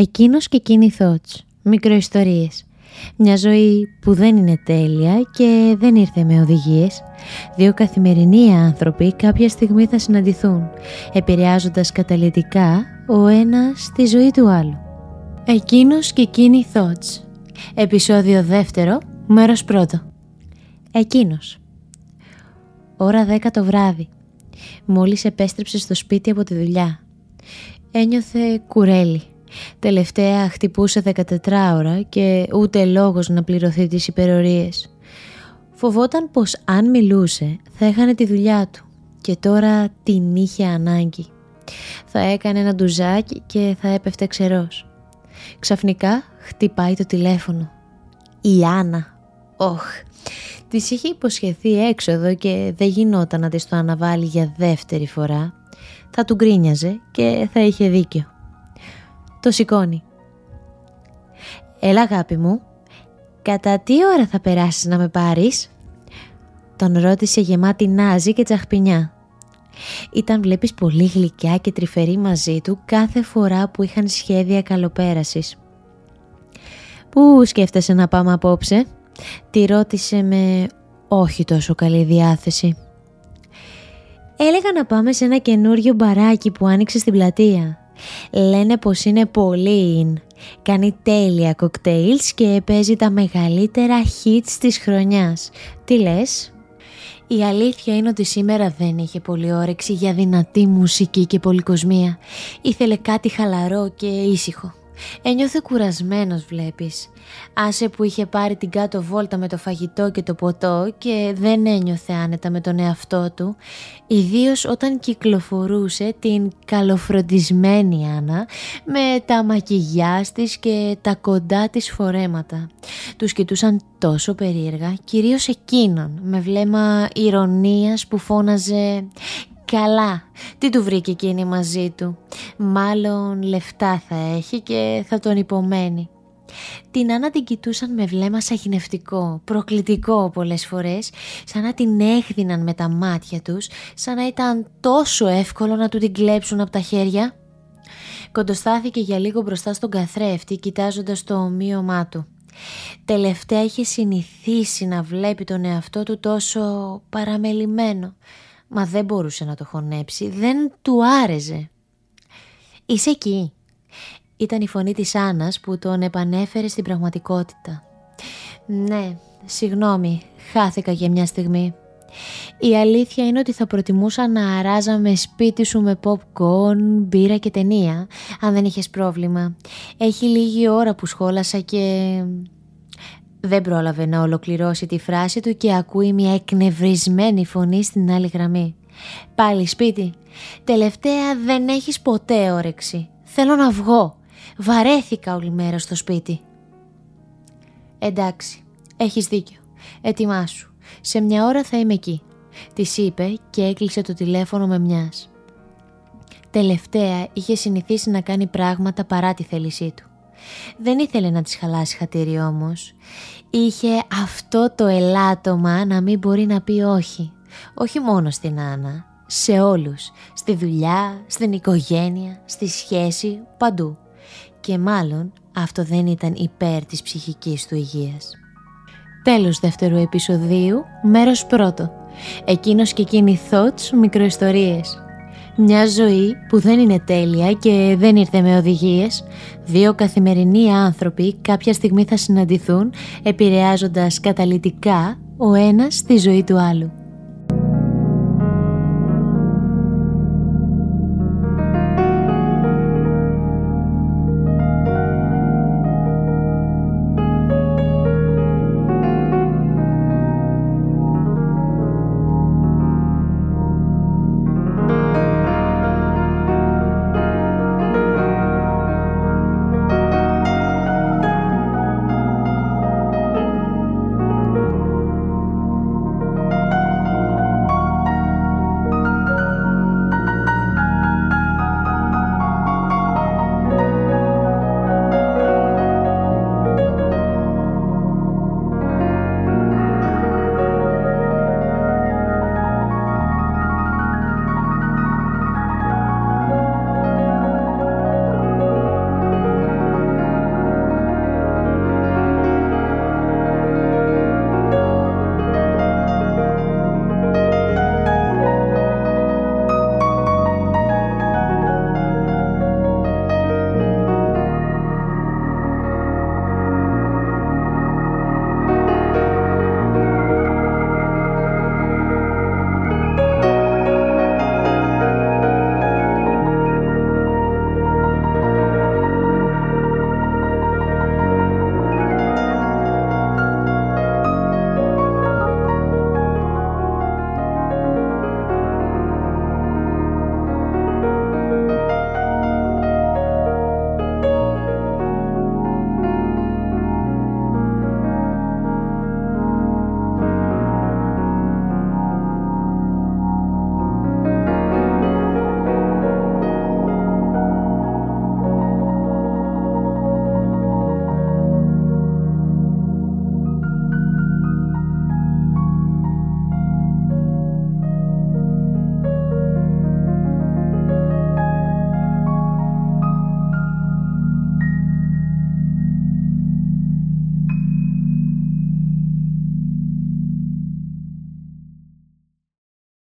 Εκείνος και εκείνη thoughts, μικροϊστορίες. Μια ζωή που δεν είναι τέλεια και δεν ήρθε με οδηγίες. Δύο καθημερινοί άνθρωποι κάποια στιγμή θα συναντηθούν, επηρεάζοντας καταλητικά ο ένας τη ζωή του άλλου. Εκείνος και εκείνη thoughts. Επισόδιο δεύτερο, μέρος πρώτο. Εκείνος. Ώρα 10 το βράδυ. Μόλις επέστρεψε στο σπίτι από τη δουλειά. Ένιωθε κουρέλι. Τελευταία χτυπούσε 14 ώρα και ούτε λόγος να πληρωθεί τις υπερορίες. Φοβόταν πως αν μιλούσε θα έχανε τη δουλειά του και τώρα την είχε ανάγκη. Θα έκανε ένα ντουζάκι και θα έπεφτε ξερός. Ξαφνικά χτυπάει το τηλέφωνο. Η Άννα. Όχ. Της είχε υποσχεθεί έξοδο και δεν γινόταν να της το αναβάλει για δεύτερη φορά. Θα του γκρίνιαζε και θα είχε δίκιο. Το σηκώνει. Έλα αγάπη μου, κατά τι ώρα θα περάσεις να με πάρεις; Τον ρώτησε γεμάτη νάζι και τσαχπινιά. Ήταν βλέπεις πολύ γλυκιά και τρυφερή μαζί του κάθε φορά που είχαν σχέδια καλοπέρασης. «Πού σκέφτεσαι να πάμε απόψε» Τη ρώτησε με όχι τόσο καλή διάθεση. Έλεγα να πάμε σε ένα καινούριο μπαράκι που άνοιξε στην πλατεία. Λένε πως είναι πολύ in. Κάνει τέλεια κοκτέιλς και παίζει τα μεγαλύτερα hits της χρονιάς. Τι λες; Η αλήθεια είναι ότι σήμερα δεν είχε πολύ όρεξη για δυνατή μουσική και πολυκοσμία. Ήθελε κάτι χαλαρό και ήσυχο. Ένιωθε κουρασμένος βλέπεις. Άσε που είχε πάρει την κάτω βόλτα με το φαγητό και το ποτό και δεν ένιωθε άνετα με τον εαυτό του, ιδίως όταν κυκλοφορούσε την καλοφροντισμένη Άννα με τα μακιγιά της και τα κοντά της φορέματα. Τους κοιτούσαν τόσο περίεργα, κυρίως εκείνον με βλέμμα ηρωνίας που φώναζε Καλά, τι του βρήκε εκείνη μαζί του. Μάλλον λεφτά θα έχει και θα τον υπομένει. Την Άννα την κοιτούσαν με βλέμμα σαγηνευτικό, προκλητικό πολλές φορές, σαν να την έχδιναν με τα μάτια τους, σαν να ήταν τόσο εύκολο να του την κλέψουν από τα χέρια. Κοντοστάθηκε για λίγο μπροστά στον καθρέφτη, κοιτάζοντας το ομοίωμά του. Τελευταία είχε συνηθίσει να βλέπει τον εαυτό του τόσο παραμελημένο, μα δεν μπορούσε να το χωνέψει, δεν του άρεζε. «Είσαι εκεί», ήταν η φωνή της Άννας που τον επανέφερε στην πραγματικότητα. «Ναι, συγγνώμη, χάθηκα για μια στιγμή». Η αλήθεια είναι ότι θα προτιμούσα να αράζαμε σπίτι σου με popcorn, μπύρα και ταινία, αν δεν είχες πρόβλημα. Έχει λίγη ώρα που σχόλασα και... Δεν πρόλαβε να ολοκληρώσει τη φράση του και ακούει μια εκνευρισμένη φωνή στην άλλη γραμμή. Πάλι σπίτι. Τελευταία δεν έχεις ποτέ όρεξη. Θέλω να βγω. Βαρέθηκα όλη μέρα στο σπίτι. Εντάξει, έχεις δίκιο. Ετοιμάσου. Σε μια ώρα θα είμαι εκεί. Της είπε και έκλεισε το τηλέφωνο με μιας. Τελευταία είχε συνηθίσει να κάνει πράγματα παρά τη θέλησή του. Δεν ήθελε να της χαλάσει χατήρι όμως. Είχε αυτό το ελάττωμα να μην μπορεί να πει όχι. Όχι μόνο στην Άννα, σε όλους. Στη δουλειά, στην οικογένεια, στη σχέση, παντού. Και μάλλον αυτό δεν ήταν υπέρ της ψυχικής του υγείας. Τέλος δεύτερου επεισοδίου, μέρος πρώτο. Εκείνος και εκείνη thoughts, μικροϊστορίες. Μια ζωή που δεν είναι τέλεια και δεν ήρθε με οδηγίες. Δύο καθημερινοί άνθρωποι κάποια στιγμή θα συναντηθούν επηρεάζοντας καταλητικά ο ένας τη ζωή του άλλου.